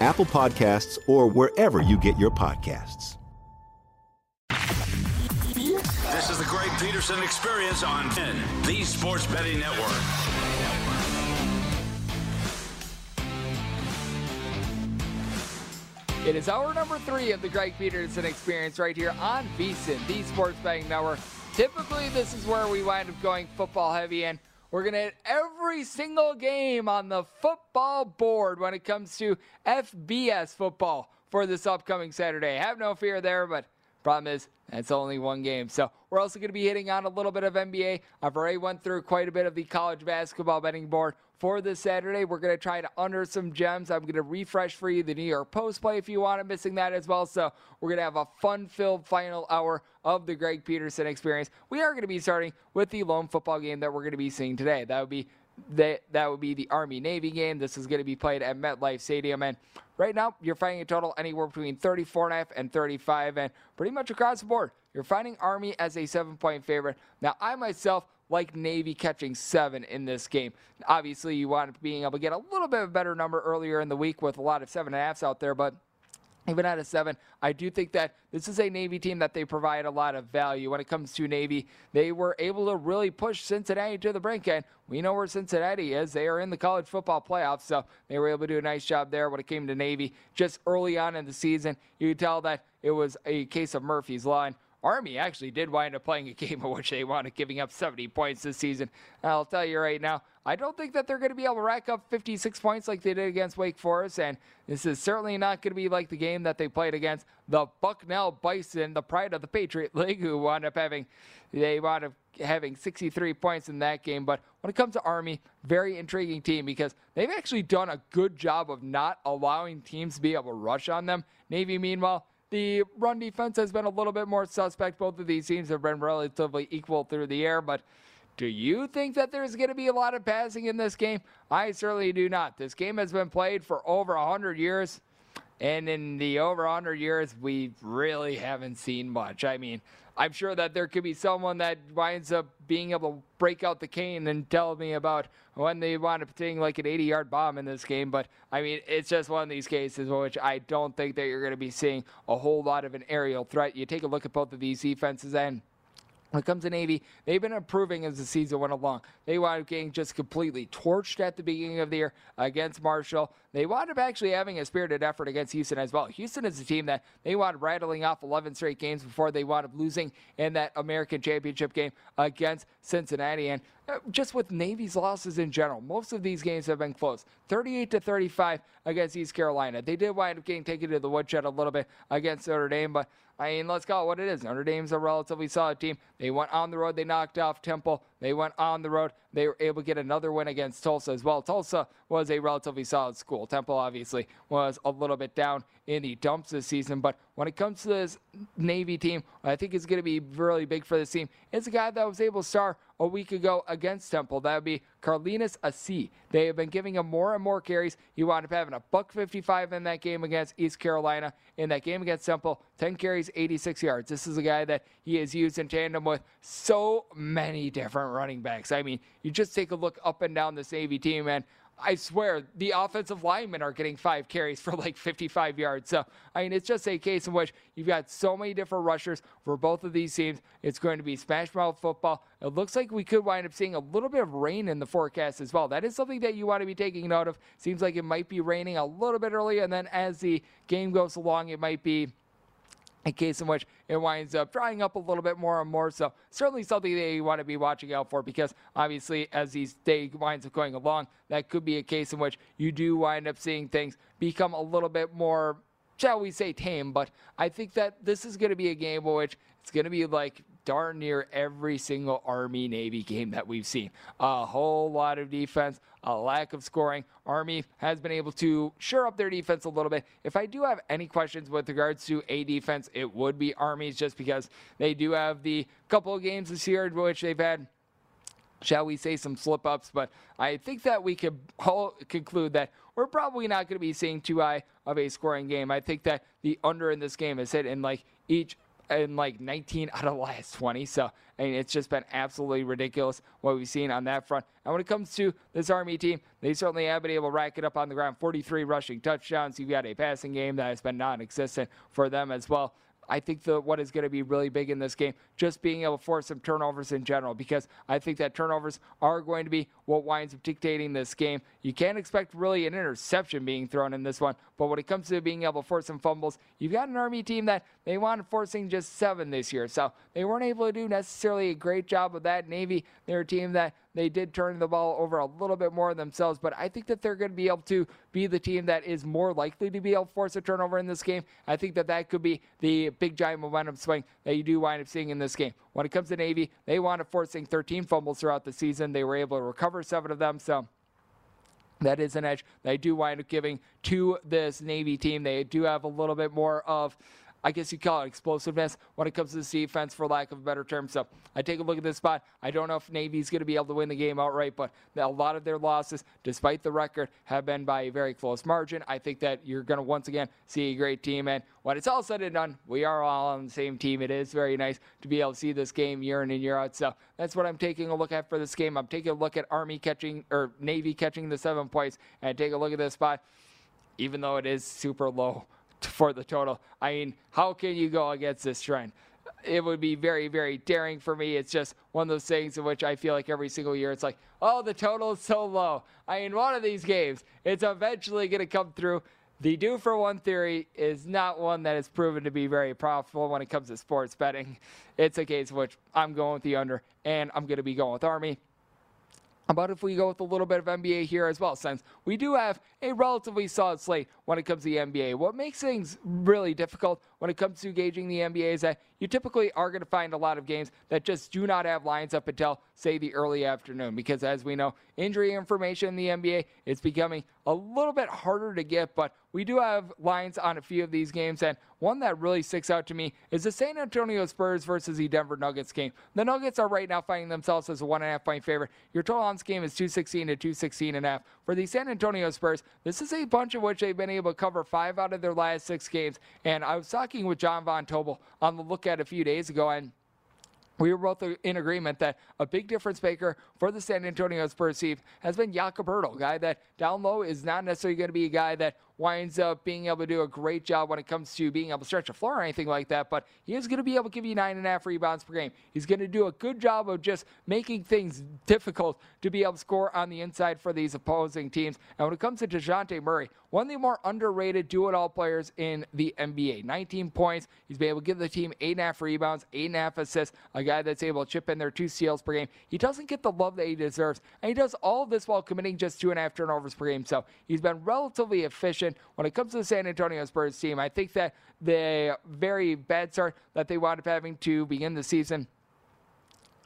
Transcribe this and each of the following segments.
Apple Podcasts, or wherever you get your podcasts. This is the Greg Peterson Experience on 10, the Sports Betting Network. It is hour number three of the Greg Peterson Experience right here on VSIN, the Sports Betting Network. Typically, this is where we wind up going football heavy, and we're going to hit every single game on the football board when it comes to FBS football for this upcoming Saturday. Have no fear there, but problem is that's only one game. So we're also going to be hitting on a little bit of NBA. I've already went through quite a bit of the college basketball betting board for this Saturday. We're going to try to under some gems. I'm going to refresh for you the New York Post play if you want to missing that as well. So we're going to have a fun-filled final hour of the Greg Peterson experience. We are going to be starting with the lone football game that we're going to be seeing today. That would be that that would be the Army Navy game. This is going to be played at MetLife Stadium, and right now you're finding a total anywhere between 34 and a half and 35, and pretty much across the board, you're finding Army as a seven-point favorite. Now, I myself like Navy catching seven in this game. Obviously, you want being able to get a little bit of a better number earlier in the week with a lot of seven and a halfs out there, but even at a seven, I do think that this is a Navy team that they provide a lot of value when it comes to Navy. They were able to really push Cincinnati to the brink, and we know where Cincinnati is. They are in the college football playoffs, so they were able to do a nice job there when it came to Navy. Just early on in the season, you could tell that it was a case of Murphy's Law. Army actually did wind up playing a game in which they wound up giving up 70 points this season. I'll tell you right now, I don't think that they're going to be able to rack up 56 points like they did against Wake Forest, and this is certainly not going to be like the game that they played against the Bucknell Bison, the pride of the Patriot League, who wound up having they wound up having 63 points in that game. But when it comes to Army, very intriguing team because they've actually done a good job of not allowing teams to be able to rush on them. Navy, meanwhile, the run defense has been a little bit more suspect. Both of these teams have been relatively equal through the air, but do you think that there's going to be a lot of passing in this game? I certainly do not. This game has been played for over 100 years, and in the over 100 years, we really haven't seen much. I mean, I'm sure that there could be someone that winds up being able to break out the cane and tell me about when they wound up hitting like an 80 yard bomb in this game. But I mean, it's just one of these cases in which I don't think that you're going to be seeing a whole lot of an aerial threat. You take a look at both of these defenses and when it comes to Navy, they've been improving as the season went along. They wound up getting just completely torched at the beginning of the year against Marshall. They wound up actually having a spirited effort against Houston as well. Houston is a team that they wound up rattling off 11 straight games before they wound up losing in that American Championship game against Cincinnati. And uh, just with Navy's losses in general, most of these games have been close. 38 to 35 against East Carolina. They did wind up getting taken to the woodshed a little bit against Notre Dame, but I mean, let's call it what it is. Notre Dame's a relatively solid team. They went on the road, they knocked off Temple. They went on the road, they were able to get another win against Tulsa as well. Tulsa was a relatively solid school. Temple obviously was a little bit down in the dumps this season, but when it comes to this Navy team, I think is going to be really big for this team. It's a guy that was able to start a week ago against Temple. That would be Carlinos Acie. They have been giving him more and more carries. He wound up having a buck 55 in that game against East Carolina. In that game against Temple, 10 carries, 86 yards. This is a guy that he is used in tandem with so many different running backs. I mean, you just take a look up and down this Navy team, and I swear the offensive linemen are getting five carries for like 55 yards. So, I mean, it's just a case in which you've got so many different rushers for both of these teams. It's going to be smash mouth football. It looks like we could wind up seeing a little bit of rain in the forecast as well. That is something that you want to be taking note of. Seems like it might be raining a little bit earlier, and then as the game goes along, it might be a case in which it winds up drying up a little bit more and more. So certainly something that you want to be watching out for because obviously as these day winds up going along, that could be a case in which you do wind up seeing things become a little bit more, shall we say, tame. But I think that this is going to be a game in which it's going to be like darn near every single Army Navy game that we've seen. A whole lot of defense, a lack of scoring. Army has been able to shore up their defense a little bit. If I do have any questions with regards to a defense, it would be Army's just because they do have the couple of games this year in which they've had shall we say, some slip ups. But I think that we could all conclude that we're probably not going to be seeing too high of a scoring game. I think that the under in this game is hit in like each in like 19 out of the last 20. So, I mean, it's just been absolutely ridiculous what we've seen on that front. And when it comes to this Army team, they certainly have been able to rack it up on the ground 43 rushing touchdowns. You've got a passing game that has been non existent for them as well. I think the what is going to be really big in this game, just being able to force some turnovers in general, because I think that turnovers are going to be what winds up dictating this game. You can't expect really an interception being thrown in this one, but when it comes to being able to force some fumbles, you've got an Army team that they wanted forcing just seven this year, so they weren't able to do necessarily a great job of that. Navy, they're a team that they did turn the ball over a little bit more themselves, but I think that they're going to be able to be the team that is more likely to be able to force a turnover in this game. I think that that could be the big giant momentum swing that you do wind up seeing in this game. When it comes to Navy, they wound up forcing 13 fumbles throughout the season. They were able to recover seven of them, so that is an edge they do wind up giving to this Navy team. They do have a little bit more of I guess you call it explosiveness when it comes to this defense, for lack of a better term. So I take a look at this spot. I don't know if Navy's going to be able to win the game outright, but a lot of their losses, despite the record, have been by a very close margin. I think that you're going to once again see a great team. And when it's all said and done, we are all on the same team. It is very nice to be able to see this game year in and year out. So that's what I'm taking a look at for this game. I'm taking a look at Army catching or Navy catching the seven points, and take a look at this spot even though it is super low for the total. I mean, how can you go against this trend? It would be very, very daring for me. It's just one of those things in which I feel like every single year it's like, oh, the total is so low. I mean, one of these games, it's eventually going to come through. The do for one theory is not one that is proven to be very profitable when it comes to sports betting. It's a case which I'm going with the under, and I'm going to be going with Army. About if we go with a little bit of NBA here as well, since we do have a relatively solid slate when it comes to the NBA. What makes things really difficult when it comes to gauging the NBA is that you typically are going to find a lot of games that just do not have lines up until, say, the early afternoon. Because as we know, injury information in the NBA is becoming a little bit harder to get, but we do have lines on a few of these games. And one that really sticks out to me is the San Antonio Spurs versus the Denver Nuggets game. The Nuggets are right now finding themselves as a one and a half point favorite. Your total on this game is 216 to 216 and a half. For the San Antonio Spurs, this is a bunch of which they've been able to cover five out of their last six games. And I was talking with John Von Tobel on the lookout a few days ago, and we were both in agreement that a big difference maker for the San Antonio Spurs team has been Jakob Poeltl, a guy that down low is not necessarily going to be a guy that winds up being able to do a great job when it comes to being able to stretch the floor or anything like that, but he is going to be able to give you nine and a half rebounds per game. He's going to do a good job of just making things difficult to be able to score on the inside for these opposing teams. And when it comes to DeJounte Murray, one of the more underrated do it all players in the NBA. 19 points. He's been able to give the team eight and a half rebounds, eight and a half assists, a guy that's able to chip in their two steals per game. He doesn't get the love that he deserves, and he does all of this while committing just two and a half turnovers per game. So he's been relatively efficient when it comes to the San Antonio Spurs team. I think that the very bad start that they wound up having to begin the season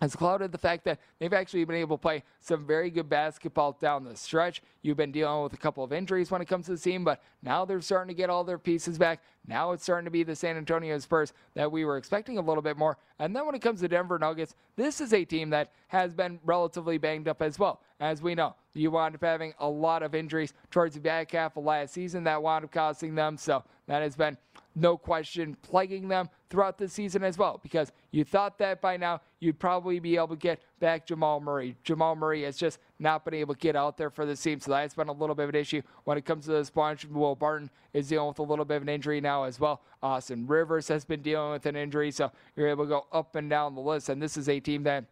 has clouded the fact that they've actually been able to play some very good basketball down the stretch. You've been dealing with a couple of injuries when it comes to the team, but now they're starting to get all their pieces back. Now it's starting to be the San Antonio Spurs that we were expecting a little bit more. And then when it comes to Denver Nuggets, this is a team that has been relatively banged up as well. As we know, you wound up having a lot of injuries towards the back half of last season that wound up costing them. So that has been no question, plaguing them throughout the season as well. Because you thought that by now you'd probably be able to get back Jamal Murray. Jamal Murray has just not been able to get out there for the team, so that's been a little bit of an issue when it comes to this bunch. Will Barton is dealing with a little bit of an injury now as well. Austin Rivers has been dealing with an injury, so you're able to go up and down the list. And this is a team that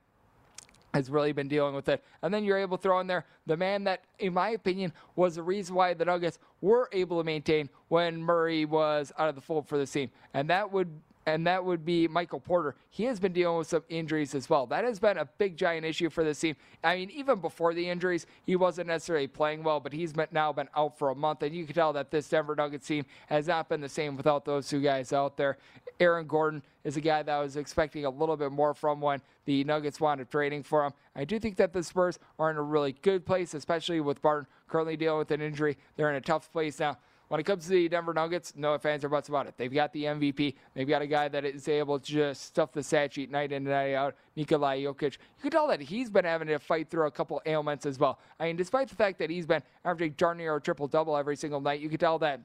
has really been dealing with it. And then you're able to throw in there the man that, in my opinion, was the reason why the Nuggets were able to maintain when Murray was out of the fold for the team. And that would and that would be Michael Porter. He has been dealing with some injuries as well. That has been a big, giant issue for this team. I mean, even before the injuries, he wasn't necessarily playing well, but he's been, now been out for a month, and you can tell that this Denver Nuggets team has not been the same without those two guys out there. Aaron Gordon is a guy that I was expecting a little bit more from when the Nuggets wound up trading for him. I do think that the Spurs are in a really good place, especially with Barton currently dealing with an injury. They're in a tough place now. When it comes to the Denver Nuggets, no fans or buts about it. They've got the MVP. They've got a guy that is able to just stuff the stat sheet night in and night out. Nikola Jokic. You can tell that he's been having to fight through a couple ailments as well. I mean, despite the fact that he's been averaging darn near a triple double every single night, you can tell that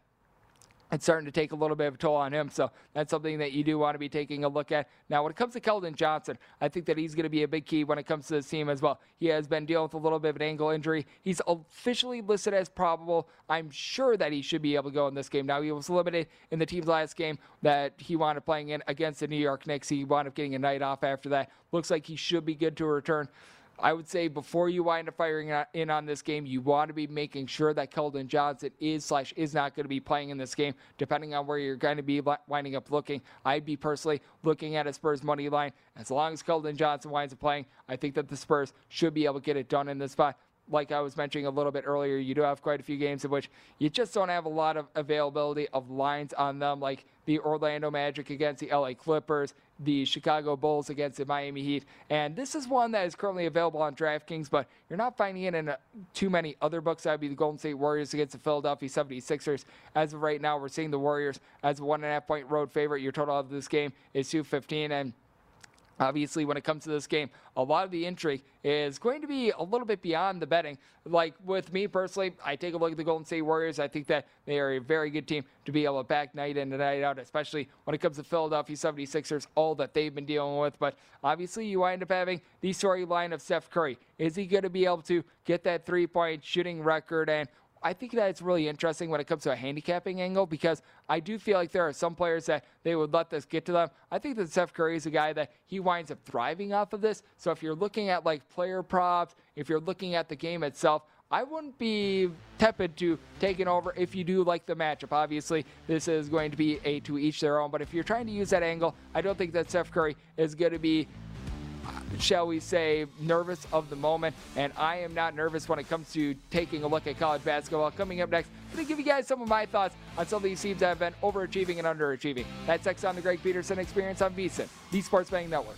it's starting to take a little bit of a toll on him. So that's something that you do want to be taking a look at. Now, when it comes to Keldon Johnson, I think that he's going to be a big key when it comes to this team as well. He has been dealing with a little bit of an ankle injury. He's officially listed as probable. I'm sure that he should be able to go in this game. Now, he was limited in the team's last game that he wound up playing in against the New York Knicks. He wound up getting a night off after that. Looks like he should be good to return. I would say before you wind up firing in on this game, you want to be making sure that Keldon Johnson is slash is not going to be playing in this game, depending on where you're going to be winding up looking. I'd be personally looking at a Spurs money line. As long as Keldon Johnson winds up playing, I think that the Spurs should be able to get it done in this spot like I was mentioning a little bit earlier, you do have quite a few games in which you just don't have a lot of availability of lines on them, like the Orlando Magic against the LA Clippers, the Chicago Bulls against the Miami Heat. And this is one that is currently available on DraftKings, but you're not finding it in uh, too many other books. That would be the Golden State Warriors against the Philadelphia 76ers. As of right now, we're seeing the Warriors as a one and a half point road favorite. Your total of this game is 215. And Obviously, when it comes to this game, a lot of the intrigue is going to be a little bit beyond the betting. Like with me personally, I take a look at the Golden State Warriors. I think that they are a very good team to be able to back night in and night out, especially when it comes to Philadelphia 76ers, all that they've been dealing with. But obviously, you wind up having the storyline of Steph Curry. Is he going to be able to get that three point shooting record? And I think that it's really interesting when it comes to a handicapping angle because I do feel like there are some players that they would let this get to them. I think that Steph Curry is a guy that he winds up thriving off of this. So if you're looking at like player props, if you're looking at the game itself, I wouldn't be tepid to taking over if you do like the matchup. Obviously, this is going to be a to each their own, but if you're trying to use that angle, I don't think that Steph Curry is going to be shall we say, nervous of the moment. And I am not nervous when it comes to taking a look at college basketball. Coming up next, I'm going to give you guys some of my thoughts on some of these teams that have been overachieving and underachieving. That's next on the Greg Peterson Experience on VSIN, the Sports Betting Network.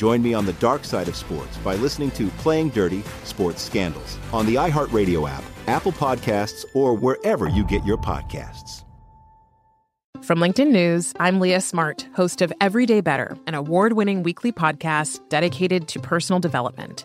Join me on the dark side of sports by listening to Playing Dirty Sports Scandals on the iHeartRadio app, Apple Podcasts, or wherever you get your podcasts. From LinkedIn News, I'm Leah Smart, host of Everyday Better, an award winning weekly podcast dedicated to personal development.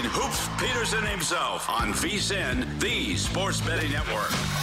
Hoops Peterson himself on VSIN, the Sports Betting Network.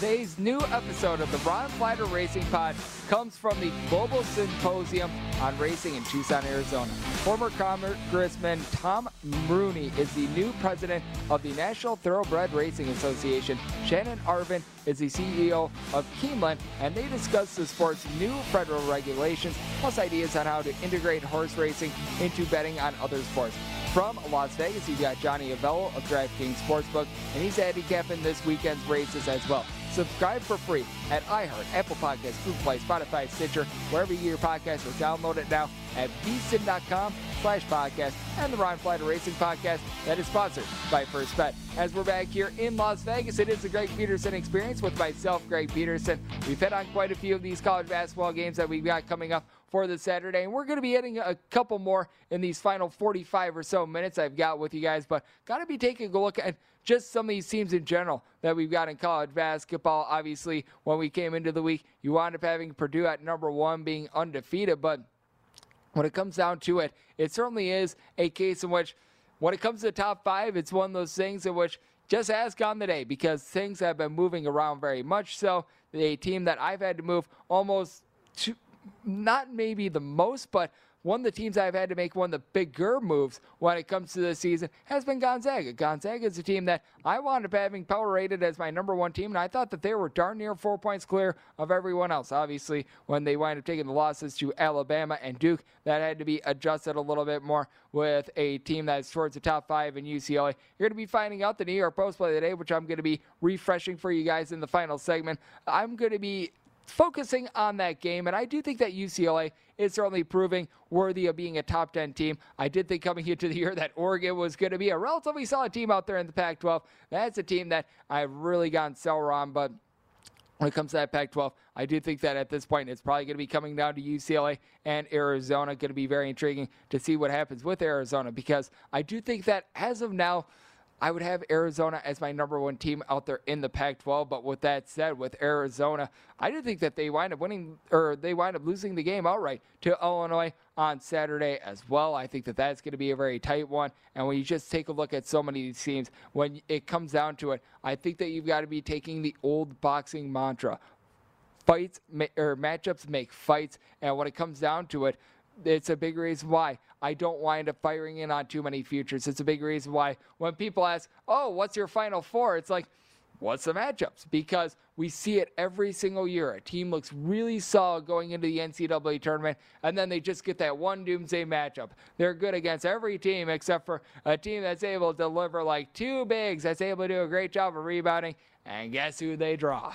Today's new episode of the Ron Flatter Racing Pod comes from the Global Symposium on Racing in Tucson, Arizona. Former Congressman Tom Rooney is the new president of the National Thoroughbred Racing Association. Shannon Arvin is the CEO of Keeneland, and they discuss the sport's new federal regulations, plus ideas on how to integrate horse racing into betting on other sports. From Las Vegas, you've got Johnny Avello of DraftKings Sportsbook, and he's handicapping this weekend's races as well. Subscribe for free at iHeart, Apple Podcasts, Google Play, Spotify, Stitcher, wherever you get your podcast, or download it now at vsin.com slash podcast and the Ron Flatter Racing Podcast that is sponsored by First Bet. As we're back here in Las Vegas, it is the Greg Peterson experience with myself, Greg Peterson. We've hit on quite a few of these college basketball games that we've got coming up for the Saturday. And we're going to be hitting a couple more in these final 45 or so minutes I've got with you guys, but got to be taking a look at just some of these teams in general that we've got in college basketball. Obviously, when we came into the week, you wound up having Purdue at number one being undefeated, but when it comes down to it, it certainly is a case in which when it comes to the top five, it's one of those things in which just ask on the day because things have been moving around very much so. A team that I've had to move almost to, not maybe the most, but one of the teams I've had to make one of the bigger moves when it comes to this season has been Gonzaga. Gonzaga is a team that I wound up having power rated as my number one team, and I thought that they were darn near four points clear of everyone else. Obviously, when they wind up taking the losses to Alabama and Duke, that had to be adjusted a little bit more with a team that's towards the top five in UCLA. You're going to be finding out the New York Post play today, which I'm going to be refreshing for you guys in the final segment. I'm going to be focusing on that game, and I do think that UCLA is certainly proving worthy of being a top 10 team. I did think coming into the year that Oregon was going to be a relatively solid team out there in the Pac 12. That's a team that I've really gotten sour on, but when it comes to that Pac 12, I do think that at this point it's probably going to be coming down to UCLA and Arizona. Going to be very intriguing to see what happens with Arizona because I do think that as of now, I would have Arizona as my number one team out there in the Pac 12. But with that said, with Arizona, I do think that they wind up winning or they wind up losing the game outright to Illinois on Saturday as well. I think that that's going to be a very tight one. And when you just take a look at so many of these teams, when it comes down to it, I think that you've got to be taking the old boxing mantra fights or matchups make fights. And when it comes down to it, it's a big reason why I don't wind up firing in on too many futures. It's a big reason why when people ask, "Oh, what's your final four? It's like, "What's the matchups?" Because we see it every single year. A team looks really solid going into the NCAA tournament, and then they just get that one doomsday matchup. They're good against every team except for a team that's able to deliver like two bigs, that's able to do a great job of rebounding, and guess who they draw?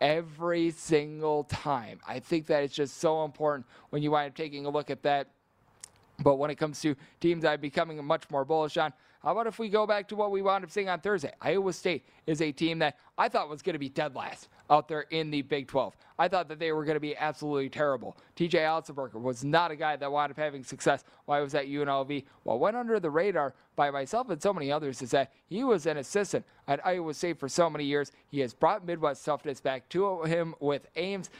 Every single time. I think that it's just so important when you wind up taking a look at that. But when it comes to teams I'm becoming much more bullish on, how about if we go back to what we wound up seeing on Thursday? Iowa State is a team that I thought was going to be dead last out there in the Big 12. I thought that they were going to be absolutely terrible. TJ Otzelberger was not a guy that wound up having success while I was at UNLV. What went under the radar by myself and so many others is that he was an assistant at Iowa State for so many years. He has brought Midwest toughness back to him with Ames.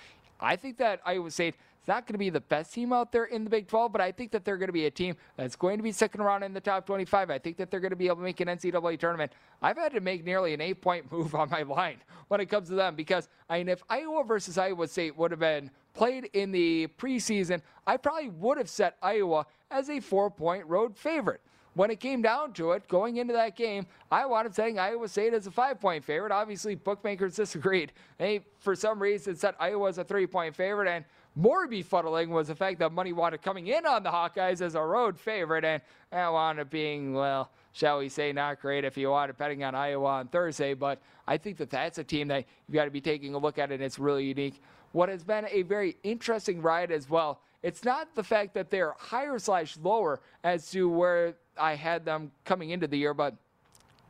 I think that Iowa State is not going to be the best team out there in the Big 12, but I think that they're going to be a team that's going to be second around in the top 25. I think that they're going to be able to make an NCAA tournament. I've had to make nearly an eight point move on my line when it comes to them because, I mean, if Iowa versus Iowa State would have been played in the preseason, I probably would have set Iowa as a four point road favorite when it came down to it, going into that game, I wound up saying Iowa State as a five point favorite. Obviously, bookmakers disagreed. They, for some reason, said Iowa was a three point favorite. And more befuddling was the fact that money wanted coming in on the Hawkeyes as a road favorite. And that wound up being, well, shall we say, not great if you wanted betting on Iowa on Thursday. But I think that that's a team that you've got to be taking a look at, and it's really unique. What has been a very interesting ride as well. It's not the fact that they're higher slash lower as to where I had them coming into the year, but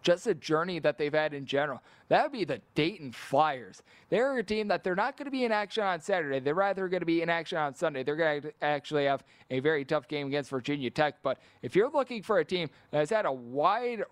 just the journey that they've had in general. That would be the Dayton Flyers. They're a team that they're not going to be in action on Saturday. They're rather going to be in action on Sunday. They're going to actually have a very tough game against Virginia Tech. But if you're looking for a team that has had a wide,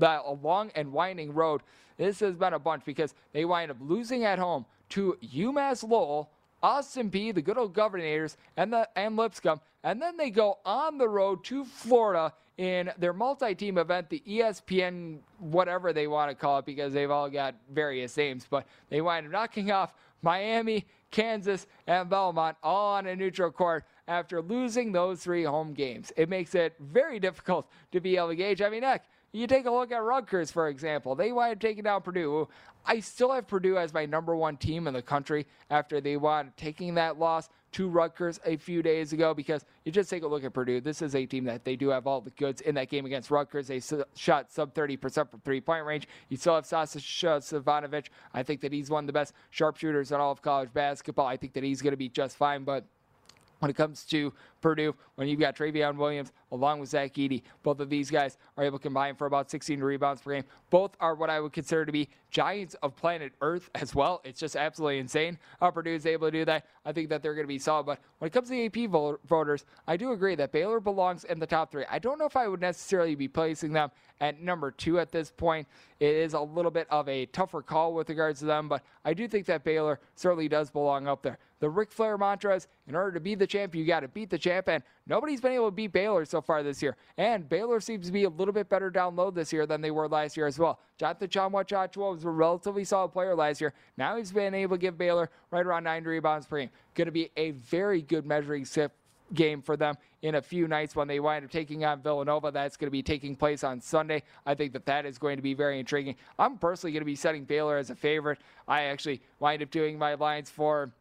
a long and winding road, this has been a bunch because they wind up losing at home to UMass Lowell Austin Peay, the good old Governors, and the and Lipscomb, and then they go on the road to Florida in their multi-team event, the ESPN whatever they want to call it, because they've all got various names. But they wind up knocking off Miami, Kansas, and Belmont all on a neutral court after losing those three home games. It makes it very difficult to be able to gauge. I mean, heck, you take a look at Rutgers, for example. They wind up taking down Purdue. I still have Purdue as my number one team in the country after they wound up taking that loss to Rutgers a few days ago because you just take a look at Purdue. This is a team that they do have all the goods in that game against Rutgers. They shot sub 30% from three point range. You still have Sasha Stefanovic. Uh, I think that he's one of the best sharpshooters in all of college basketball. I think that he's going to be just fine, but when it comes to Purdue, when you've got Trevion Williams along with Zach Edey, both of these guys are able to combine for about 16 rebounds per game. Both are what I would consider to be giants of planet Earth as well. It's just absolutely insane how Purdue is able to do that. I think that they're going to be solid. But when it comes to the AP voters, I do agree that Baylor belongs in the top three. I don't know if I would necessarily be placing them at number two at this point. It is a little bit of a tougher call with regards to them, but I do think that Baylor certainly does belong up there. The Ric Flair mantra is in order to be the champ, you got to beat the champ, and nobody's been able to beat Baylor so far this year. And Baylor seems to be a little bit better down low this year than they were last year as well. Jonathan Tchamwa was a relatively solid player last year. Now he's been able to give Baylor right around nine rebounds per game. Going to be a very good measuring stick game for them in a few nights when they wind up taking on Villanova. That's going to be taking place on Sunday. I think that that is going to be very intriguing. I'm personally going to be setting Baylor as a favorite. I actually wind up doing my lines for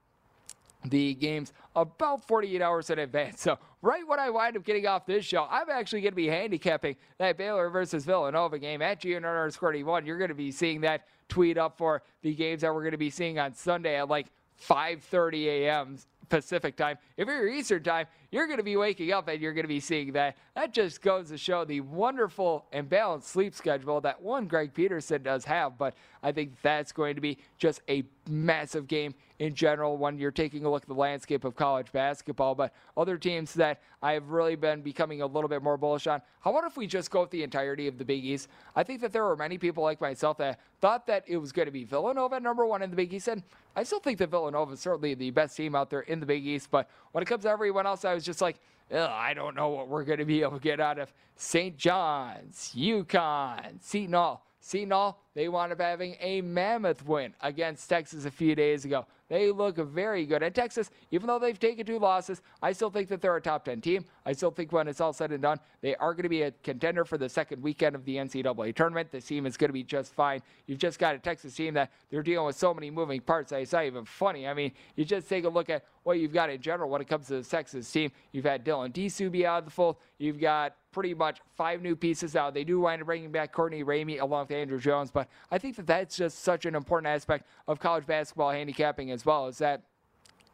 the games about 48 hours in advance. So, right when I wind up getting off this show, I'm actually going to be handicapping that Baylor versus Villanova game at GN underscore. You're going to be seeing that tweet up for the games that we're going to be seeing on Sunday at like 5:30 a.m. Pacific time. If you're Eastern time, you're going to be waking up and you're going to be seeing that. That just goes to show the wonderful and balanced sleep schedule that one Greg Peterson does have. But I think that's going to be just a massive game in general when you're taking a look at the landscape of college basketball. But other teams that I've really been becoming a little bit more bullish on. How about if we just go with the entirety of the Big East? I think that there were many people like myself that thought that it was going to be Villanova number one in the Big East, and I still think that Villanova is certainly the best team out there in the Big East. But when it comes to everyone else, I was just like, I don't know what we're going to be able to get out of St. John's, UConn, Seton Hall. Seton Hall, they wound up having a mammoth win against Texas a few days ago. They look very good. And Texas, even though they've taken two losses, I still think that they're a top 10 team. I still think when it's all said and done, they are going to be a contender for the second weekend of the NCAA tournament. This team is going to be just fine. You've just got a Texas team that they're dealing with so many moving parts. It's not even funny. I mean, you just take a look at what you've got in general when it comes to the Texas team. You've had Dylan Disu be out of the fold. You've got pretty much five new pieces out. They do wind up bringing back Courtney Ramey along with Andrew Jones, but I think that that's just such an important aspect of college basketball handicapping as well, is that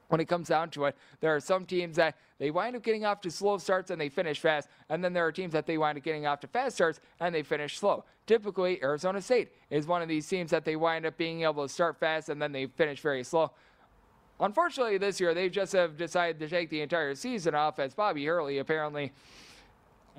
when it comes down to it, there are some teams that they wind up getting off to slow starts and they finish fast, and then there are teams that they wind up getting off to fast starts and they finish slow. Typically, Arizona State is one of these teams that they wind up being able to start fast and then they finish very slow. Unfortunately, this year they just have decided to take the entire season off as Bobby Hurley apparently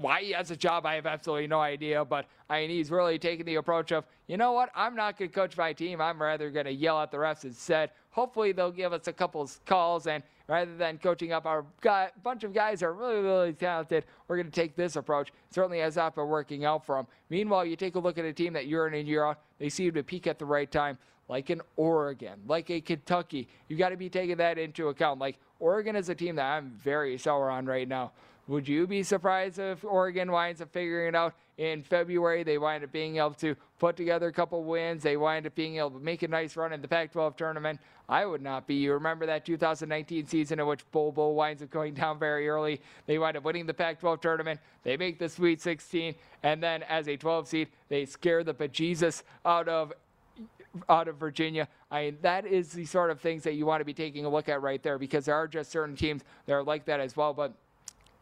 why he has a job, I have absolutely no idea. But I mean, he's really taking the approach of, you know what, I'm not going to coach my team. I'm rather going to yell at the refs instead. Hopefully, they'll give us a couple calls, and rather than coaching up our guy, bunch of guys that are really, really talented, we're going to take this approach. Certainly has not been working out for them. Meanwhile, you take a look at a team that year in and year out, they seem to peak at the right time. Like an Oregon, like a Kentucky. You got to be taking that into account. Like Oregon is a team that I'm very sour on right now. Would you be surprised if Oregon winds up figuring it out in February? They wind up being able to put together a couple wins. They wind up being able to make a nice run in the Pac 12 tournament. I would not be. You remember that 2019 season in which Bol Bol winds up going down very early. They wind up winning the Pac 12 tournament. They make the Sweet 16. And then as a 12 seed, they scare the bejesus out of out of Virginia. I mean, that is the sort of things that you want to be taking a look at right there because there are just certain teams that are like that as well. But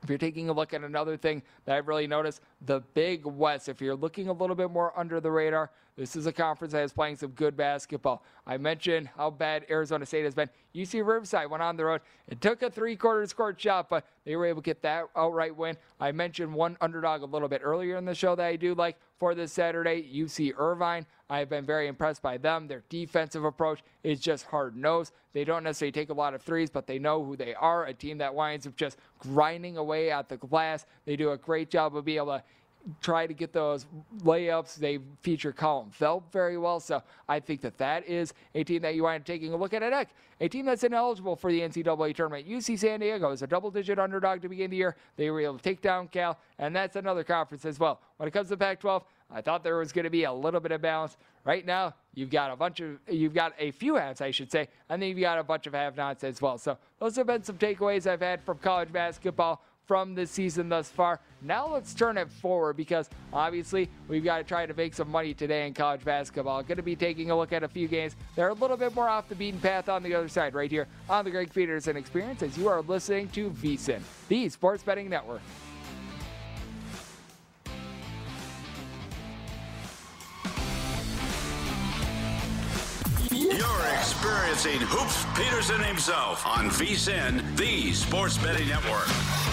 if you're taking a look at another thing that I've really noticed, the Big West, if you're looking a little bit more under the radar, this is a conference that is playing some good basketball. I mentioned how bad Arizona State has been. UC Riverside went on the road. It took a three quarter scored shot, but they were able to get that outright win. I mentioned one underdog a little bit earlier in the show that I do like for this Saturday, UC Irvine. I've been very impressed by them. Their defensive approach is just hard nosed. They don't necessarily take a lot of threes, but they know who they are. A team that winds up just grinding away at the glass. They do a great job of being able to try to get those layups. They feature Collin Welp very well. So I think that that is a team that you wind up taking a look at. At heck, a team that's ineligible for the NCAA tournament. UC San Diego is a double digit underdog to begin the year. They were able to take down Cal, and that's another conference as well. When it comes to Pac 12, I thought there was going to be a little bit of balance. Right now, you've got a bunch of, you've got a few halves, I should say, and then you've got a bunch of have-nots as well. So those have been some takeaways I've had from college basketball from this season thus far. Now let's turn it forward because obviously we've got to try to make some money today in college basketball. Going to be taking a look at a few games that are a little bit more off the beaten path on the other side, right here on the Greg Peterson Experience, as you are listening to VSIN, the Sports Betting Network. You're experiencing Hoops Peterson himself on VSIN, the Sports Betting Network.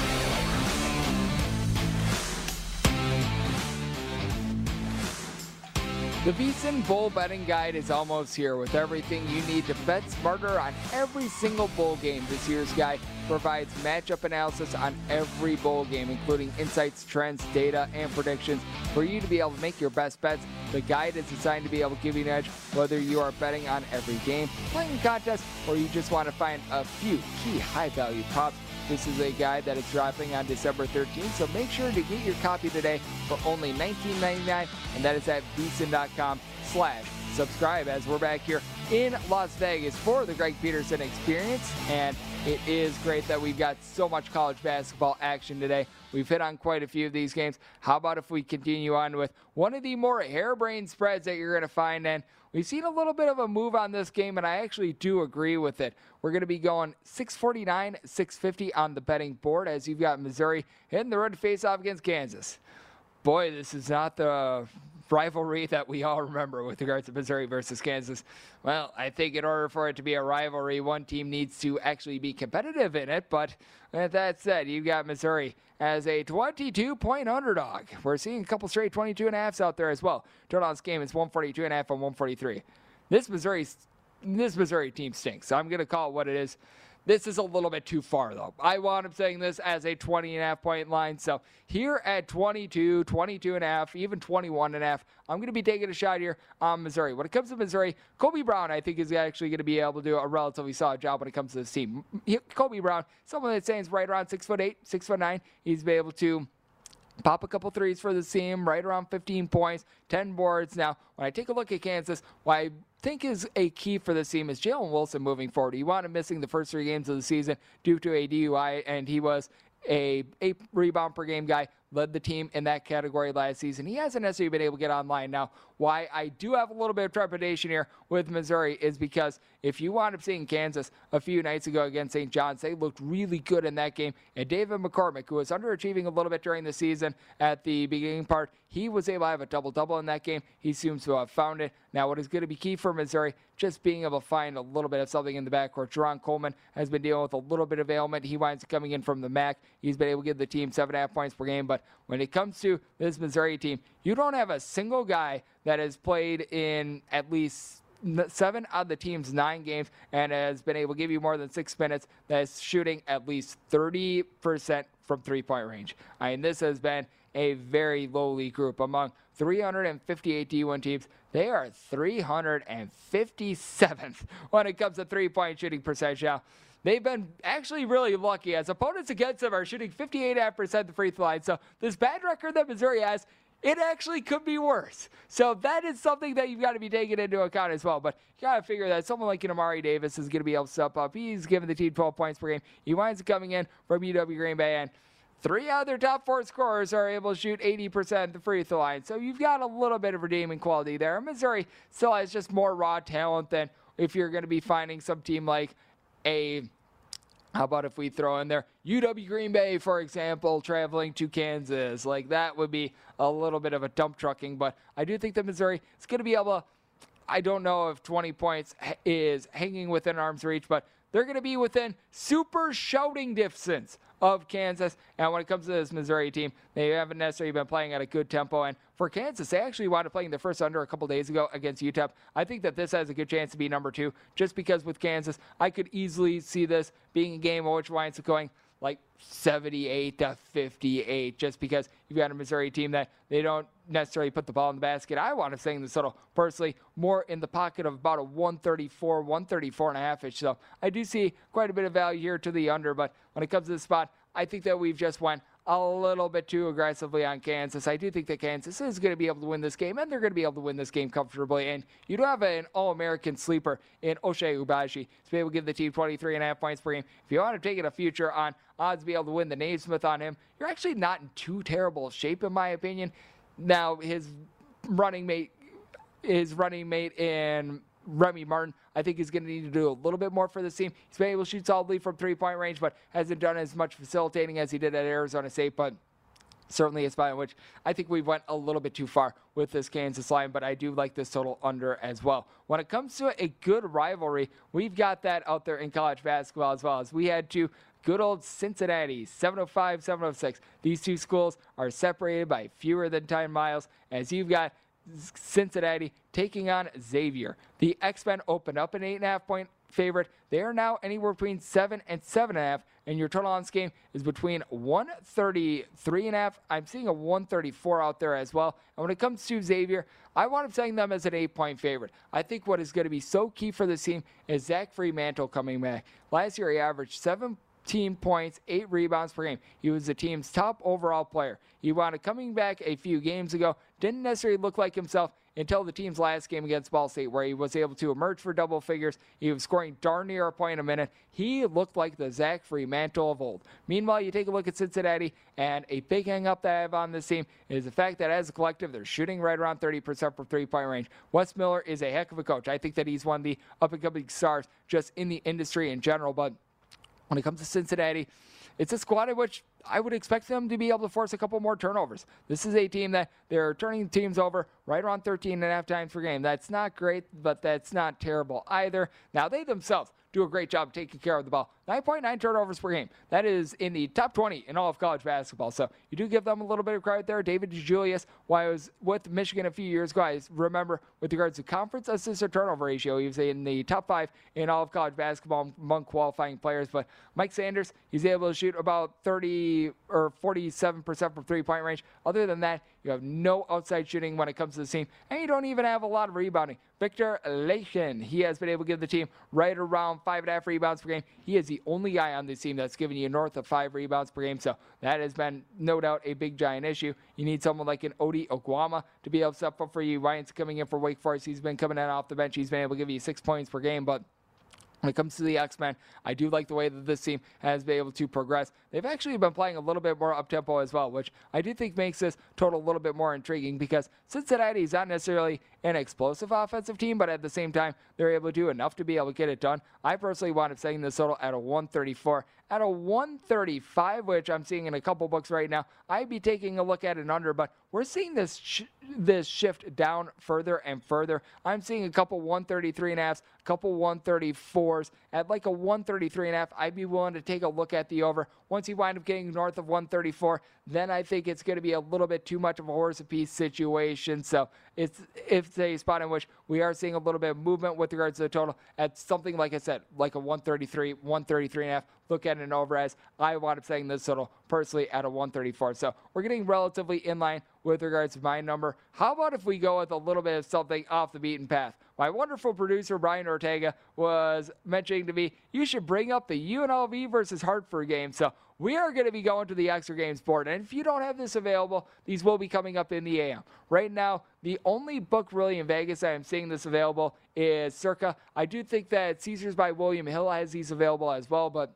The VSIN Bowl Betting Guide is almost here with everything you need to bet smarter on every single bowl game. This year's guide provides matchup analysis on every bowl game, including insights, trends, data, and predictions for you to be able to make your best bets. The guide is designed to be able to give you an edge whether you are betting on every game, playing contests, or you just want to find a few key high value props. This is a guide that is dropping on December 13th, so make sure to get your copy today for only $19.99, and that is at vsin.com slash subscribe as we're back here in Las Vegas for the Greg Peterson experience. And it is great that we've got so much college basketball action today. We've hit on quite a few of these games. How about if we continue on with one of the more harebrained spreads that you're going to find? And we've seen a little bit of a move on this game, and I actually do agree with it. We're going to be going 649, 650 on the betting board as you've got Missouri hitting the to face off against Kansas. Boy, this is not the rivalry that we all remember with regards to Missouri versus Kansas. Well, I think in order for it to be a rivalry, one team needs to actually be competitive in it. But with that said, you've got Missouri as a 22 point underdog. We're seeing a couple straight 22 and a halfs out there as well. Turn on this game it's 142 and a half on 143. This Missouri this Missouri team stinks. So I'm going to call it what it is. This is a little bit too far, though. I wound up saying this as a 20 and a half point line. So here at 22, 22 and a half, even 21 and a half, I'm going to be taking a shot here on Missouri. When it comes to Missouri, Kobe Brown, I think, is actually going to be able to do a relatively solid job when it comes to this team. Kobe Brown, someone that stands right around six foot eight, six foot nine. He's been able to pop a couple threes for the team, right around 15 points, 10 boards. Now, when I take a look at Kansas, what I think is a key for the team is Jalen Wilson moving forward. He wound up missing the first three games of the season due to a DUI, and he was a eight rebound per game guy led the team in that category last season. He hasn't necessarily been able to get online. Now, why I do have a little bit of trepidation here with Missouri is because if you wound up seeing Kansas a few nights ago against St. John's, they looked really good in that game. And David McCormack, who was underachieving a little bit during the season at the beginning part, he was able to have a double double in that game. He seems to have found it. Now, what is going to be key for Missouri, just being able to find a little bit of something in the backcourt. Jarron Coleman has been dealing with a little bit of ailment. He winds up coming in from the MAC. He's been able to give the team seven and a half points per game, but when it comes to this Missouri team, you don't have a single guy that has played in at least seven of the team's nine games and has been able to give you more than six minutes that is shooting at least 30% from three point range. I mean, this has been a very lowly group among 358 D1 teams. They are 357th when it comes to three point shooting percentage now. They've been actually really lucky as opponents against them are shooting 58.5% the free throw line. So this bad record that Missouri has, it actually could be worse. So that is something that you've got to be taking into account as well. But you got to figure that someone like Amari Davis is going to be able to step up. He's giving the team 12 points per game. He winds up coming in from UW Green Bay and Three other top four scorers are able to shoot 80% the free throw line. So you've got a little bit of redeeming quality there. Missouri still has just more raw talent than if you're going to be finding some team like a how about if we throw in there UW Green Bay, for example, traveling to Kansas? Like that would be a little bit of a dump trucking, but I do think that Missouri is going to be able to. I don't know if 20 points is hanging within arm's reach, but they're going to be within super shouting distance of Kansas. And when it comes to this Missouri team, they haven't necessarily been playing at a good tempo. And for Kansas, they actually wound up playing the first under a couple days ago against UTEP. I think that this has a good chance to be number two, just because with Kansas, I could easily see this being a game in which winds up going like 78 to 58 just because you've got a Missouri team that they don't necessarily put the ball in the basket. I want to sing the total personally more in the pocket of about a 134, 134 and a half ish. So I do see quite a bit of value here to the under, but when it comes to the spot, I think that we've just went a little bit too aggressively on Kansas. I do think that Kansas is going to be able to win this game, and they're going to be able to win this game comfortably. And you do have an All American sleeper in Ochai Agbaji to be able to give the team 23 and a half points per game. If you want to take it a future on odds to be able to win the Naismith on him, you're actually not in too terrible shape, in my opinion. Now, his running mate, his running mate in Remy Martin, I think he's going to need to do a little bit more for this team. He's been able to shoot solidly from three point range, but hasn't done as much facilitating as he did at Arizona State. But certainly a spot in which I think we went a little bit too far with this Kansas line, but I do like this total under as well. When it comes to a good rivalry, we've got that out there in college basketball as well as we had to good old Cincinnati, 705, 706. These two schools are separated by fewer than 10 miles as you've got Cincinnati taking on Xavier. The X-Men opened up an eight and a half point favorite. They are now anywhere between seven and seven and a half, and your total on this game is between 133 and a half. I'm seeing a 134 out there as well. And when it comes to Xavier, I want to setting them as an eight point favorite. I think what is going to be so key for this team is Zach Freemantle coming back. Last year, he averaged seven 15 points, 8 rebounds per game. He was the team's top overall player. He up coming back a few games ago, didn't necessarily look like himself until the team's last game against Ball State, where he was able to emerge for double figures. He was scoring darn near a point a minute. He looked like the Zach Freemantle of old. Meanwhile, you take a look at Cincinnati, and a big hang up that I have on this team is the fact that as a collective, they're shooting right around 30% from three point range. Wes Miller is a heck of a coach. I think that he's one of the up and coming stars just in the industry in general, but when it comes to Cincinnati, it's a squad in which I would expect them to be able to force a couple more turnovers. This is a team that they're turning teams over right around 13 and a half times per game. That's not great, but that's not terrible either. Now, they themselves do a great job taking care of the ball. 9.9 turnovers per game. That is in the top 20 in all of college basketball. So you do give them a little bit of credit there. David DeJulius, while I was with Michigan a few years ago, I remember with regards to conference assist to turnover ratio, he was in the top five in all of college basketball among qualifying players. But Mike Saunders, he's able to shoot about 30 or 47% from three point range. Other than that, you have no outside shooting when it comes to the team, and you don't even have a lot of rebounding. Viktor Lakhin, he has been able to give the team right around five and a half rebounds per game. He is the only guy on this team that's given you north of five rebounds per game, so that has been no doubt a big giant issue. You need someone like an Ody Oguama to be able to step up for you. Ryan's coming in for Wake Forest. He's been coming in off the bench. He's been able to give you six points per game, but when it comes to the X-Men, I do like the way that this team has been able to progress. They've actually been playing a little bit more up-tempo as well, which I do think makes this total a little bit more intriguing because Cincinnati is not necessarily an explosive offensive team, but at the same time, they're able to do enough to be able to get it done. I personally wound up setting this total at a 134. At a 135, which I'm seeing in a couple books right now, I'd be taking a look at an under, but we're seeing this sh- this shift down further and further. I'm seeing a couple 133 and a half, a couple 134s. At like a 133 and a half, I'd be willing to take a look at the over. Once you wind up getting north of 134, then I think it's going to be a little bit too much of a horse apiece situation. So it's a spot in which we are seeing a little bit of movement with regards to the total at something like I said, like a 133, 133 and a half. Look at an over as I wound up saying this total personally at a 134. So we're getting relatively in line with regards to my number. How about if we go with a little bit of something off the beaten path? My wonderful producer Brian Ortega was mentioning to me you should bring up the UNLV versus Hartford game. So we are going to be going to the extra games board. And if you don't have this available, these will be coming up in the AM. Right now, the only book really in Vegas I am seeing this available is Circa. I do think that Caesars by William Hill has these available as well, but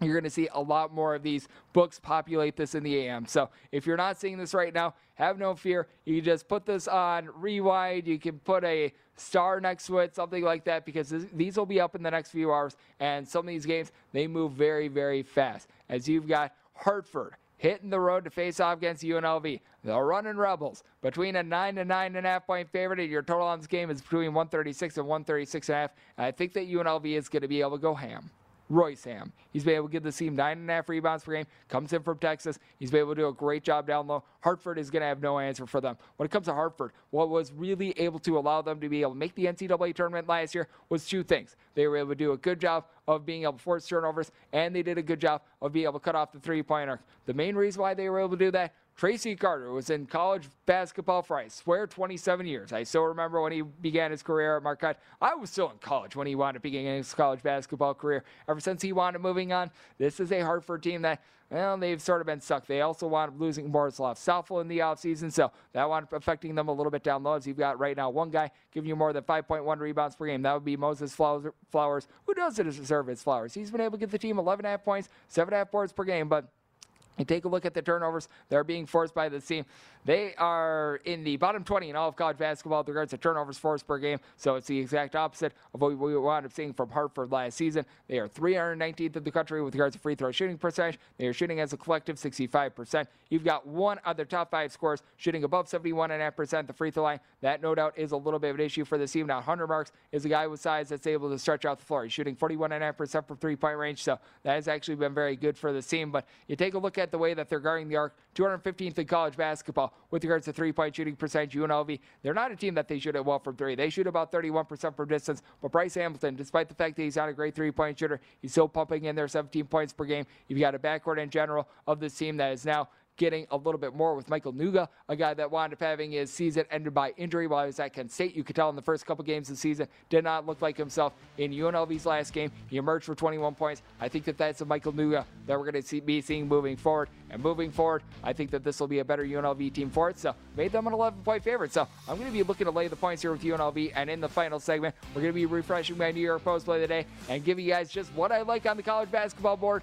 you're going to see a lot more of these books populate this in the AM. So if you're not seeing this right now, have no fear. You just put this on rewind. You can put a star next to it, something like that, because this, these will be up in the next few hours. And some of these games, they move very, very fast. As you've got Hartford hitting the road to face off against UNLV. The running Rebels between a nine to nine and a half point favorite. And your total on this game is between 136 and 136 and a half. And I think that UNLV is going to be able to go ham. Royce Hamm. He's been able to give the team nine and a half rebounds per game. Comes in from Texas. He's been able to do a great job down low. Hartford is going to have no answer for them. When it comes to Hartford, what was really able to allow them to be able to make the NCAA tournament last year was two things. They were able to do a good job of being able to force turnovers, and they did a good job of being able to cut off the three-point arc. The main reason why they were able to do that Traci Carter was in college basketball for, I swear, 27 years. I still remember when he began his career at Marquette. I was still in college when he wound up beginning his college basketball career. Ever since he wound up moving on, this is a Hartford team that, well, they've sort of been stuck. They also wound up losing Miroslav Stafl in the offseason, so that wound up affecting them a little bit down low as you've got right now one guy giving you more than 5.1 rebounds per game. That would be Moses Flowers, who doesn't deserve his flowers. He's been able to give the team 11.5 points, 7.5 boards per game, but and take a look at the turnovers that are being forced by the team. They are in the bottom 20 in all of college basketball with regards to turnovers forced per game. So it's the exact opposite of what we wound up seeing from Hartford last season. They are 319th in the country with regards to free throw shooting percentage. They are shooting as a collective 65%. You've got one other top five scores shooting above 71.5% the free throw line. That no doubt is a little bit of an issue for the team. Now, Hunter Marks is a guy with size that's able to stretch out the floor. He's shooting 41.5% from three point range. So that has actually been very good for the team. But you take a look at the way that they're guarding the arc, 215th in college basketball with regards to three point shooting percentage. UNLV, they're not a team that they shoot it well from three. They shoot about 31% from distance. But Bryce Hamilton, despite the fact that he's not a great three point shooter, he's still pumping in there 17 points per game. You've got a backcourt in general of this team that is now getting a little bit more with Michael Nuga, a guy that wound up having his season ended by injury while he was at Kent State. You could tell in the first couple games of the season did not look like himself. In UNLV's last game, he emerged for 21 points. I think that that's a Michael Nuga that we're going to see, be seeing moving forward. And moving forward, I think that this will be a better UNLV team for it. So made them an 11 point favorite. So I'm going to be looking to lay the points here with UNLV. And in the final segment, we're going to be refreshing my New York Post play of the day and giving you guys just what I like on the college basketball board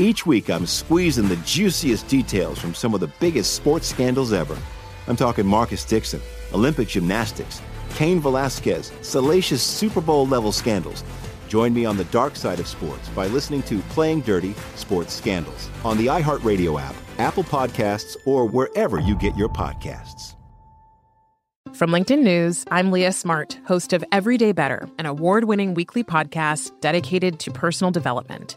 Each week, I'm squeezing the juiciest details from some of the biggest sports scandals ever. I'm talking Marcus Dixon, Olympic gymnastics, Cain Velasquez, salacious Super Bowl level scandals. Join me on the dark side of sports by listening to Playing Dirty Sports Scandals on the iHeartRadio app, Apple Podcasts, or wherever you get your podcasts. From LinkedIn News, I'm Leah Smart, host of Everyday Better, an award winning weekly podcast dedicated to personal development.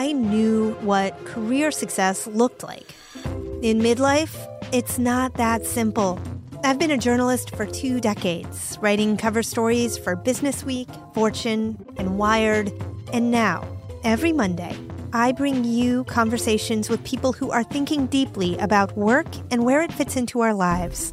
I knew what career success looked like. In midlife, it's not that simple. I've been a journalist for two decades, writing cover stories for Business Week, Fortune, and Wired. And now, every Monday, I bring you conversations with people who are thinking deeply about work and where it fits into our lives.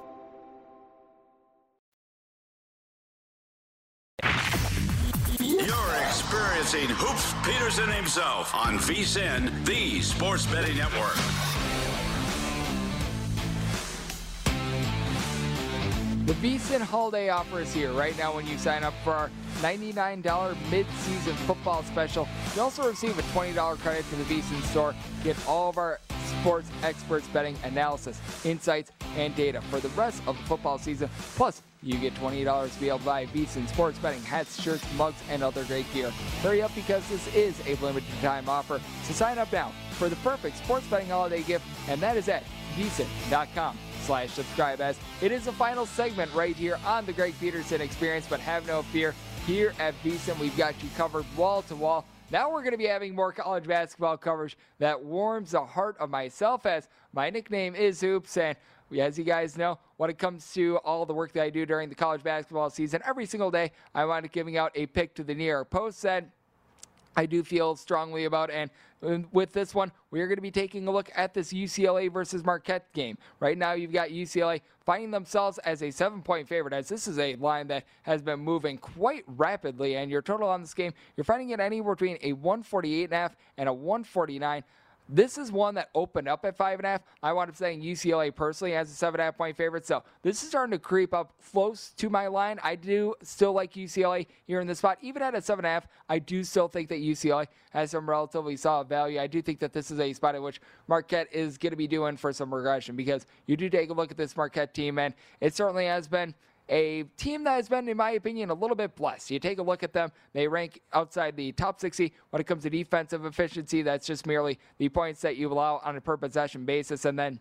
Experiencing Hoops Peterson himself on VSIN, the Sports Betting Network. The VSIN holiday offer is here right now when you sign up for our $99 mid-season football special. You also receive a $20 credit to the VSIN store. Get all of our sports experts betting analysis, insights, and data for the rest of the football season. Plus, you get $20 to be able to buy VSIN sports betting hats, shirts, mugs, and other great gear. Hurry up because this is a limited time offer. So sign up now for the perfect sports betting holiday gift, and that is at VSIN.com slash subscribe as it is the final segment right here on the Greg Peterson experience, but have no fear. Here at VSIN, we've got you covered wall to wall. Now we're going to be having more college basketball coverage that warms the heart of myself as my nickname is Hoops. And as you guys know, when it comes to all the work that I do during the college basketball season, every single day I wind up giving out a pick to the York Post that I do feel strongly about. And um, with this one, we are going to be taking a look at this UCLA versus Marquette game. Right now, you've got UCLA finding themselves as a seven point favorite, as this is a line that has been moving quite rapidly. And your total on this game, you're finding it anywhere between a 148.5 and a 149. This is one that opened up at five and a half. I wound up saying UCLA personally as a seven and a half point favorite. So this is starting to creep up close to my line. I do still like UCLA here in this spot. Even at a seven and a half, I do still think that UCLA has some relatively solid value. I do think that this is a spot in which Marquette is going to be doing for some regression because you do take a look at this Marquette team and it certainly has been a team that has been, in my opinion, a little bit blessed. You take a look at them, they rank outside the top 60 when it comes to defensive efficiency. That's just merely the points that you allow on a per possession basis. And then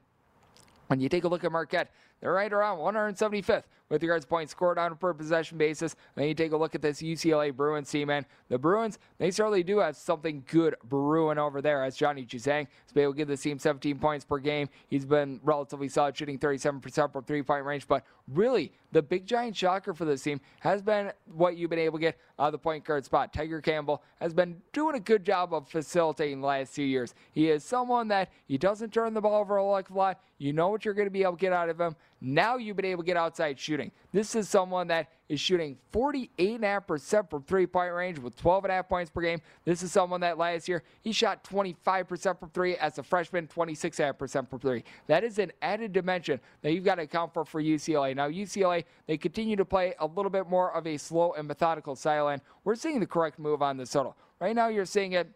when you take a look at Marquette, they're right around 175th with regards to points scored on a per possession basis. Then you take a look at this UCLA Bruins team, and the Bruins, they certainly do have something good brewing over there as Johnny Juzang has been able to give the team 17 points per game. He's been relatively solid, shooting 37% from three point range, but really, the big giant shocker for this team has been what you've been able to get out of the point guard spot. Tyger Campbell has been doing a good job of facilitating the last two years. He is someone that he doesn't turn the ball over a lot. You know what you're going to be able to get out of him. Now you've been able to get outside shooting. This is someone that is shooting 48.5% from three point range with 12.5 points per game. This is someone that last year he shot 25% from three as a freshman, 26.5% from three. That is an added dimension that you've got to account for for UCLA. Now, UCLA, they continue to play a little bit more of a slow and methodical style, and we're seeing the correct move on this total. Right now, you're seeing it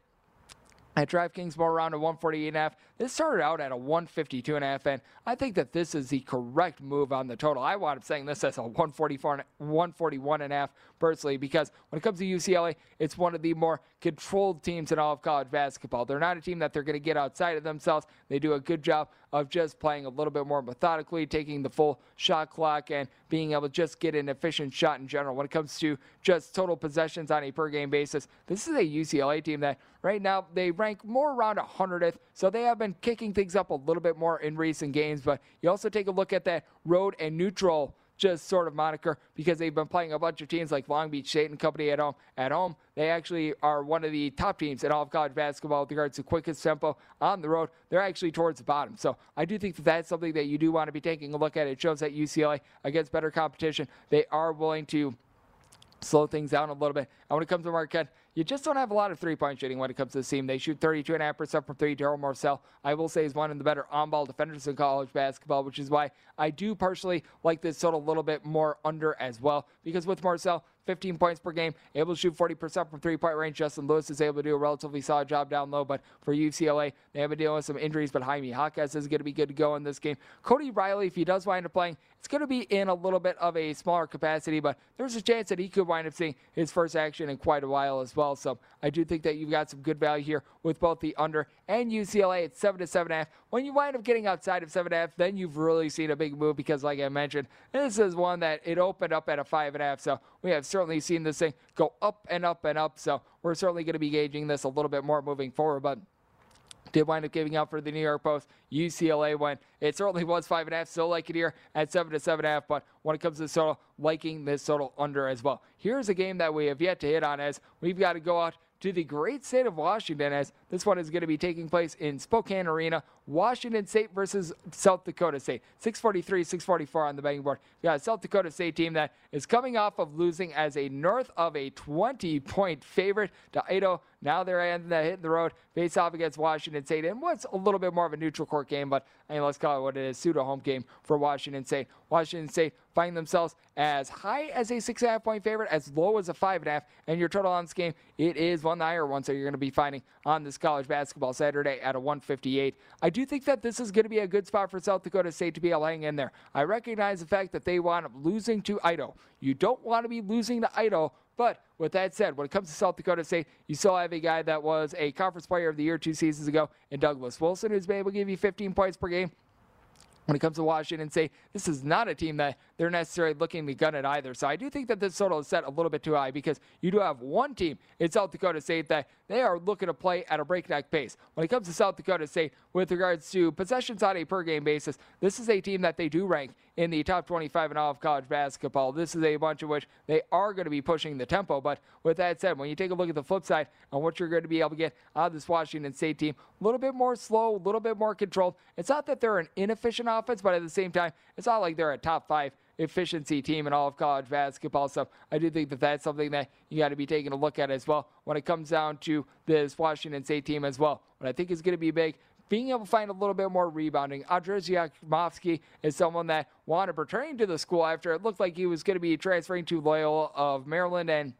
at DraftKings more around a 148.5. This started out at a 152.5, and a half, and I think that this is the correct move on the total. I wound up saying this as a 144, 141.5 personally because when it comes to UCLA, it's one of the more controlled teams in all of college basketball. They're not a team that they're going to get outside of themselves. They do a good job of just playing a little bit more methodically, taking the full shot clock, and being able to just get an efficient shot in general. When it comes to just total possessions on a per game basis, this is a UCLA team that right now they rank more around 100th, so they have kicking things up a little bit more in recent games. But you also take a look at that road and neutral just sort of moniker because they've been playing a bunch of teams like Long Beach State and company at home. At home, they actually are one of the top teams in all of college basketball with regards to quickest tempo on the road. They're actually towards the bottom. So I do think that that's something that you do want to be taking a look at. It shows that UCLA against better competition, they are willing to slow things down a little bit. And when it comes to Marquette, you just don't have a lot of three point shooting when it comes to the team. They shoot 32.5% from three. Darryl Morsell, I will say, is one of the better on ball defenders in college basketball, which is why I do partially like this total a little bit more under as well. Because with Morsell, 15 points per game, able to shoot 40% from three point range. Justin Lewis is able to do a relatively solid job down low, but for UCLA, they have been dealing with some injuries, but Jaime Jaquez is going to be good to go in this game. Cody Riley, if he does wind up playing, it's going to be in a little bit of a smaller capacity, but there's a chance that he could wind up seeing his first action in quite a while as well. So I do think that you've got some good value here with both the under and UCLA at 7 to 7.5. When you wind up getting outside of 7.5, then you've really seen a big move because, like I mentioned, this is one that it opened up at a 5.5. So we have certainly seen this thing go up and up and up. So we're certainly going to be gauging this a little bit more moving forward. But did wind up giving out for the New York Post. UCLA went. It certainly was five and a half. Still like it here at seven to seven and a half. But when it comes to the total, liking this total under as well. Here's a game that we have yet to hit on as we've got to go out to the great state of Washington as this one is going to be taking place in Spokane Arena. Washington State versus South Dakota State. 643, 644 on the betting board. We got a South Dakota State team that is coming off of losing as a north of a 20 point favorite to Idaho. Now they're hitting the road, face off against Washington State, and what's a little bit more of a neutral court game, but I mean, let's call it what it is, pseudo home game for Washington State. Washington State find themselves as high as a six and a half point favorite, as low as a five and a half, and your total on this game, it is one the higher one, so you're going to be finding on this college basketball Saturday at a 158. I do you think that this is going to be a good spot for South Dakota State to be hang in there. I recognize the fact that they wound up losing to Idaho. You don't want to be losing to Idaho but with that said, when it comes to South Dakota State, you still have a guy that was a conference player of the year two seasons ago in Douglas Wilson, who's been able to give you 15 points per game when it comes to Washington State, this is not a team that they're necessarily looking to gun at either. So I do think that this total is set a little bit too high because you do have one team in South Dakota State that they are looking to play at a breakneck pace. When it comes to South Dakota State, with regards to possessions on a per game basis, this is a team that they do rank in the top 25 in all of college basketball. This is a bunch of which they are going to be pushing the tempo. But with that said, when you take a look at the flip side on what you're going to be able to get out of this Washington State team, a little bit more slow, a little bit more controlled. It's not that they're an inefficient offense, but at the same time, it's not like they're a top five efficiency team in all of college basketball. So I do think that that's something that you got to be taking a look at as well when it comes down to this Washington State team as well. What I think is going to be big being able to find a little bit more rebounding. Andrej Jakimovski is someone that wanted returning to the school after it looked like he was going to be transferring to Loyola of Maryland and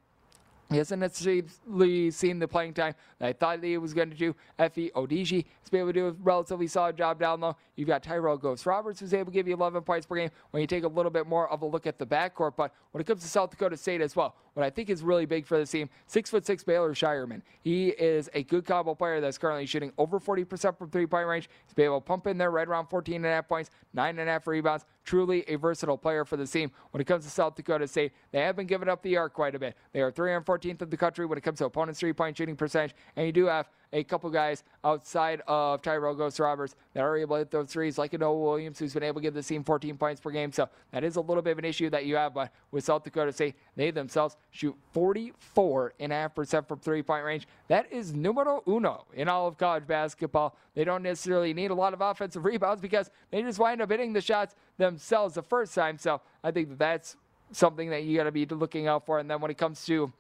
he hasn't necessarily seen the playing time that I thought that he was going to do. Efe Abogidi has been able to do a relatively solid job down low. You've got Tyrell Ghost Roberts who's able to give you 11 points per game when you take a little bit more of a look at the backcourt. But when it comes to South Dakota State as well, what I think is really big for this team, six foot six Baylor Scheierman. He is a good combo player that's currently shooting over 40% from three point range. He's been able to pump in there right around 14 and a half points, nine and a half rebounds. Truly a versatile player for the team. When it comes to South Dakota State, they have been giving up the arc quite a bit. They are 314th in the country when it comes to opponents' three point shooting percentage, and you do have a couple guys outside of Tyrell Ghost Roberts that are able to hit those threes, like Noah Williams, who's been able to give the team 14 points per game. So that is a little bit of an issue that you have. But with South Dakota State, they themselves shoot 44.5% from three point range. That is numero uno in all of college basketball. They don't necessarily need a lot of offensive rebounds because they just wind up hitting the shots themselves the first time. So I think that that's something that you got to be looking out for. And then when it comes to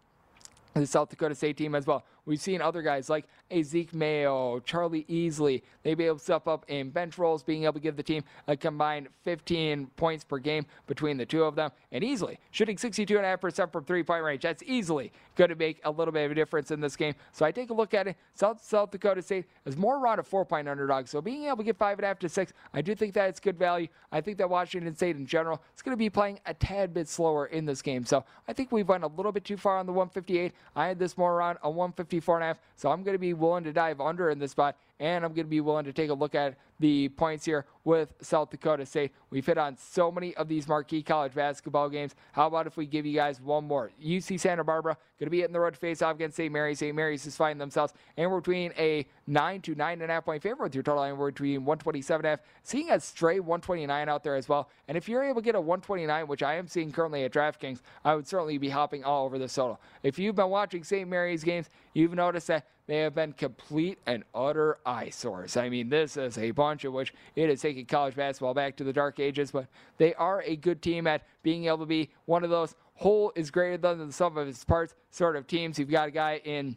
the South Dakota State team as well. We've seen other guys like a Zeke Mayo, Charlie Easley. They be able to step up in bench roles, being able to give the team a combined 15 points per game between the two of them. And Easley shooting 62.5% from three point range. That's easily going to make a little bit of a difference in this game. So I take a look at it. South South Dakota State is more around a four point underdog. So being able to get five and a half to six, I do think that it's good value. I think that Washington State in general is going to be playing a tad bit slower in this game. So I think we've went a little bit too far on the 158. I had this more around a 154 and a half. So I'm going to be willing to dive under in this spot, and I'm going to be willing to take a look at the points here with South Dakota State. We've hit on so many of these marquee college basketball games. How about if we give you guys one more? UC Santa Barbara going to be hitting the road to face off against St. Mary's. St. Mary's is finding themselves anywhere between a nine to nine and a half point favorite with your total anywhere between 127 and. Seeing a stray 129 out there as well. And if you're able to get a 129, which I am seeing currently at DraftKings, I would certainly be hopping all over this total. If you've been watching St. Mary's games, you've noticed that they have been complete and utter eyesores. I mean, this is a bunch of which it has taken college basketball back to the dark ages, but they are a good team at being able to be one of those whole is greater than the sum of its parts sort of teams. You've got a guy in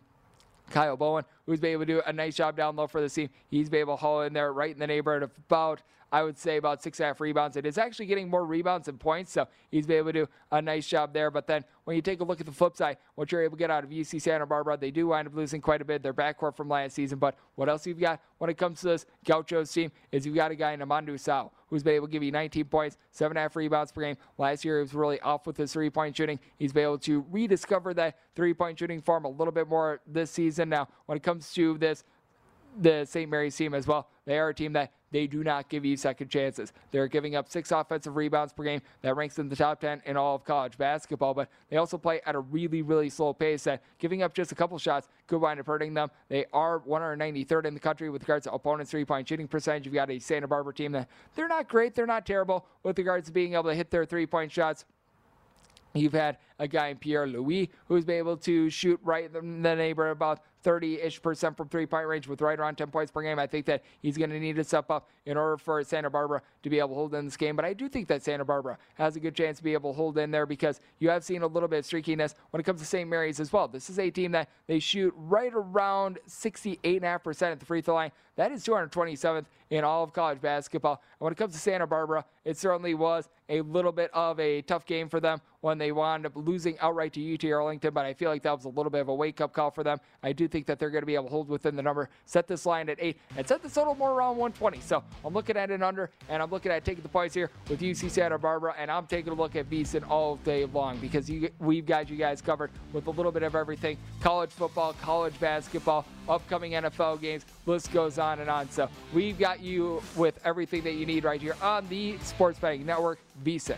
Kyle Bowen, who's been able to do a nice job down low for the team. He's been able to haul in there right in the neighborhood of about I would say about six and a half rebounds. It is actually getting more rebounds than points, so he's been able to do a nice job there. But then when you take a look at the flip side, what you're able to get out of UC Santa Barbara, they do wind up losing quite a bit. Their backcourt from last season. But what else you've got when it comes to this Gauchos team is you've got a guy in Amadou Sow who's been able to give you 19 points, seven and a half rebounds per game. Last year, he was really off with his three point shooting. He's been able to rediscover that three point shooting form a little bit more this season. Now, when it comes to this, the St. Mary's team as well, they are a team that they do not give you second chances. They're giving up six offensive rebounds per game. That ranks in the top 10 in all of college basketball, but they also play at a really, really slow pace that giving up just a couple shots could wind up hurting them. They are 193rd in the country with regards to opponents' three point shooting percentage. You've got a Santa Barbara team that they're not great, they're not terrible with regards to being able to hit their three point shots. You've had a guy in Pierre Louis who's been able to shoot right in the neighborhood about 30-ish percent from three-point range with right around 10 points per game. I think that he's going to need to step up in order for Santa Barbara to be able to hold in this game. But I do think that Santa Barbara has a good chance to be able to hold in there because you have seen a little bit of streakiness when it comes to St. Mary's as well. This is a team that they shoot right around 68.5% at the free throw line. That is 227th in all of college basketball. And when it comes to Santa Barbara, it certainly was a little bit of a tough game for them when they wound up losing outright to UT Arlington, but I feel like that was a little bit of a wake up call for them. I do think that they're going to be able to hold within the number, set this line at eight, and set the total more around 120. So I'm looking at an under, and I'm looking at taking the points here with UC Santa Barbara, and I'm taking a look at VSiN all day long because you, we've got you guys covered with a little bit of everything college football, college basketball, upcoming NFL games. List goes on and on. So we've got you with everything that you need right here on the Sports Betting Network, VSiN.